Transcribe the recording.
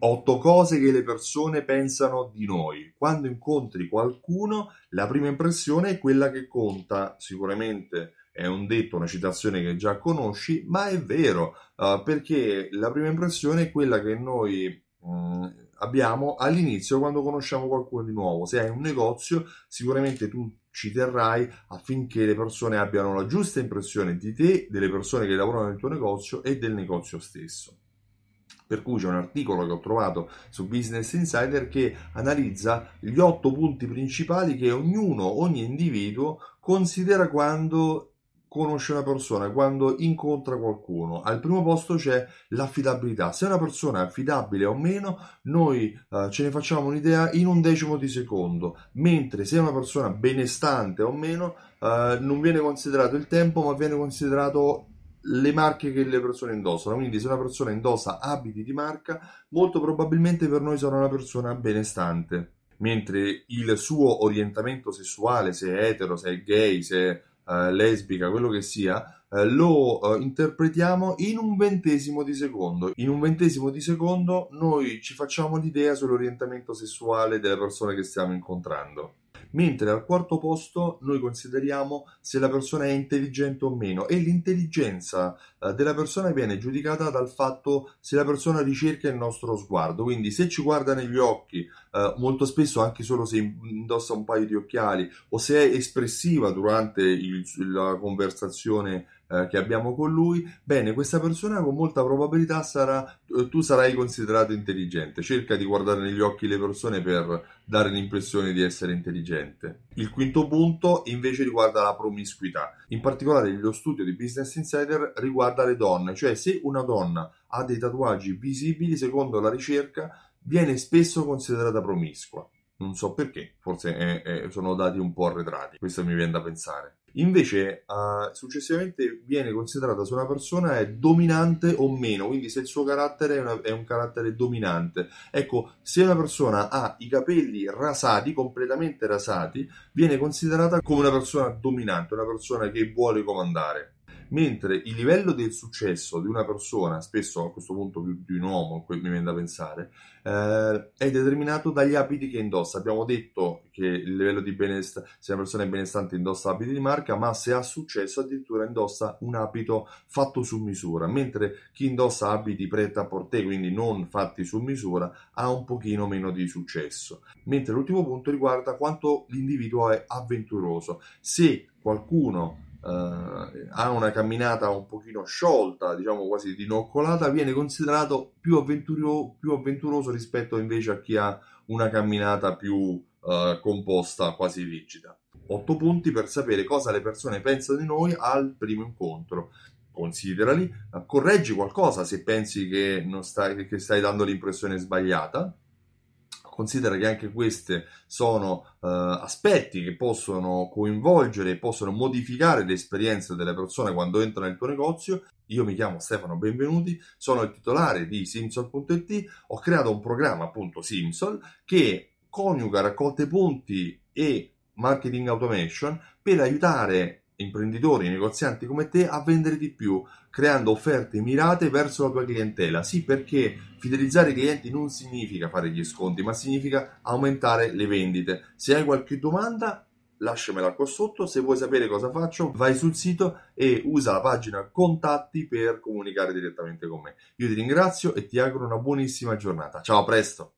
Otto cose che le persone pensano di noi. Quando incontri qualcuno, la prima impressione è quella che conta. Sicuramente è un detto, una citazione che già conosci, ma è vero, uh, perché la prima impressione è quella che noi Mm, abbiamo all'inizio quando conosciamo qualcuno di nuovo. Se hai un negozio, sicuramente tu ci terrai affinché le persone abbiano la giusta impressione di te, delle persone che lavorano nel tuo negozio e del negozio stesso. Per cui c'è un articolo che ho trovato su Business Insider che analizza gli otto punti principali che ognuno, ogni individuo considera quando conosce una persona, quando incontra qualcuno. Al primo posto c'è l'affidabilità. Se una persona è affidabile o meno, noi uh, ce ne facciamo un'idea in un decimo di secondo, mentre se è una persona benestante o meno, uh, non viene considerato il tempo, ma viene considerato le marche che le persone indossano. Quindi, se una persona indossa abiti di marca, molto probabilmente per noi sarà una persona benestante. Mentre il suo orientamento sessuale, se è etero, se è gay, se è eh, lesbica, quello che sia, eh, lo eh, interpretiamo in un ventesimo di secondo. In un ventesimo di secondo noi ci facciamo l'idea sull'orientamento sessuale delle persone che stiamo incontrando mentre al quarto posto noi consideriamo se la persona è intelligente o meno e l'intelligenza eh, della persona viene giudicata dal fatto se la persona ricerca il nostro sguardo, quindi se ci guarda negli occhi, eh, molto spesso anche solo se indossa un paio di occhiali o se è espressiva durante il, la conversazione eh, che abbiamo con lui, bene, questa persona con molta probabilità sarà, eh, tu sarai considerato intelligente. Cerca di guardare negli occhi le persone per dare l'impressione di essere intelligente. Il quinto punto invece riguarda la promiscuità. In particolare lo studio di Business Insider riguarda le donne, cioè se una donna ha dei tatuaggi visibili, secondo la ricerca, viene spesso considerata promiscua. Non so perché, forse è, è, sono dati un po' arretrati, questo mi viene da pensare. Invece, uh, successivamente viene considerata se una persona è dominante o meno, quindi se il suo carattere è, una, è, un carattere dominante. Ecco, se una persona ha i capelli rasati, completamente rasati, viene considerata come una persona dominante, una persona che vuole comandare mentre il livello del successo di una persona, spesso a questo punto più di un uomo, mi viene da pensare, eh, è determinato dagli abiti che indossa. Abbiamo detto che il livello di benessere, se una persona è benestante indossa abiti di marca, ma se ha successo addirittura indossa un abito fatto su misura, mentre chi indossa abiti preta a porter, quindi non fatti su misura, ha un pochino meno di successo. Mentre l'ultimo punto riguarda quanto l'individuo è avventuroso. Se qualcuno Uh, ha una camminata un pochino sciolta, diciamo quasi dinoccolata, viene considerato più, avventuro, più avventuroso rispetto invece a chi ha una camminata più uh, composta, quasi rigida. 8 punti per sapere cosa le persone pensano di noi al primo incontro. Considerali, correggi qualcosa se pensi che, stai, che stai dando l'impressione sbagliata considera che anche questi sono uh, aspetti che possono coinvolgere e possono modificare l'esperienza delle persone quando entrano nel tuo negozio. Io mi chiamo Stefano Benvenuti, sono il titolare di Simsol.it, ho creato un programma appunto Simsol che coniuga raccolte punti e marketing automation per aiutare imprenditori, negozianti come te a vendere di più, creando offerte mirate verso la tua clientela. Sì, perché fidelizzare i clienti non significa fare gli sconti, ma significa aumentare le vendite. Se hai qualche domanda, lasciamela qua sotto. Se vuoi sapere cosa faccio, vai sul sito e usa la pagina contatti per comunicare direttamente con me. Io ti ringrazio e ti auguro una buonissima giornata. Ciao, a presto!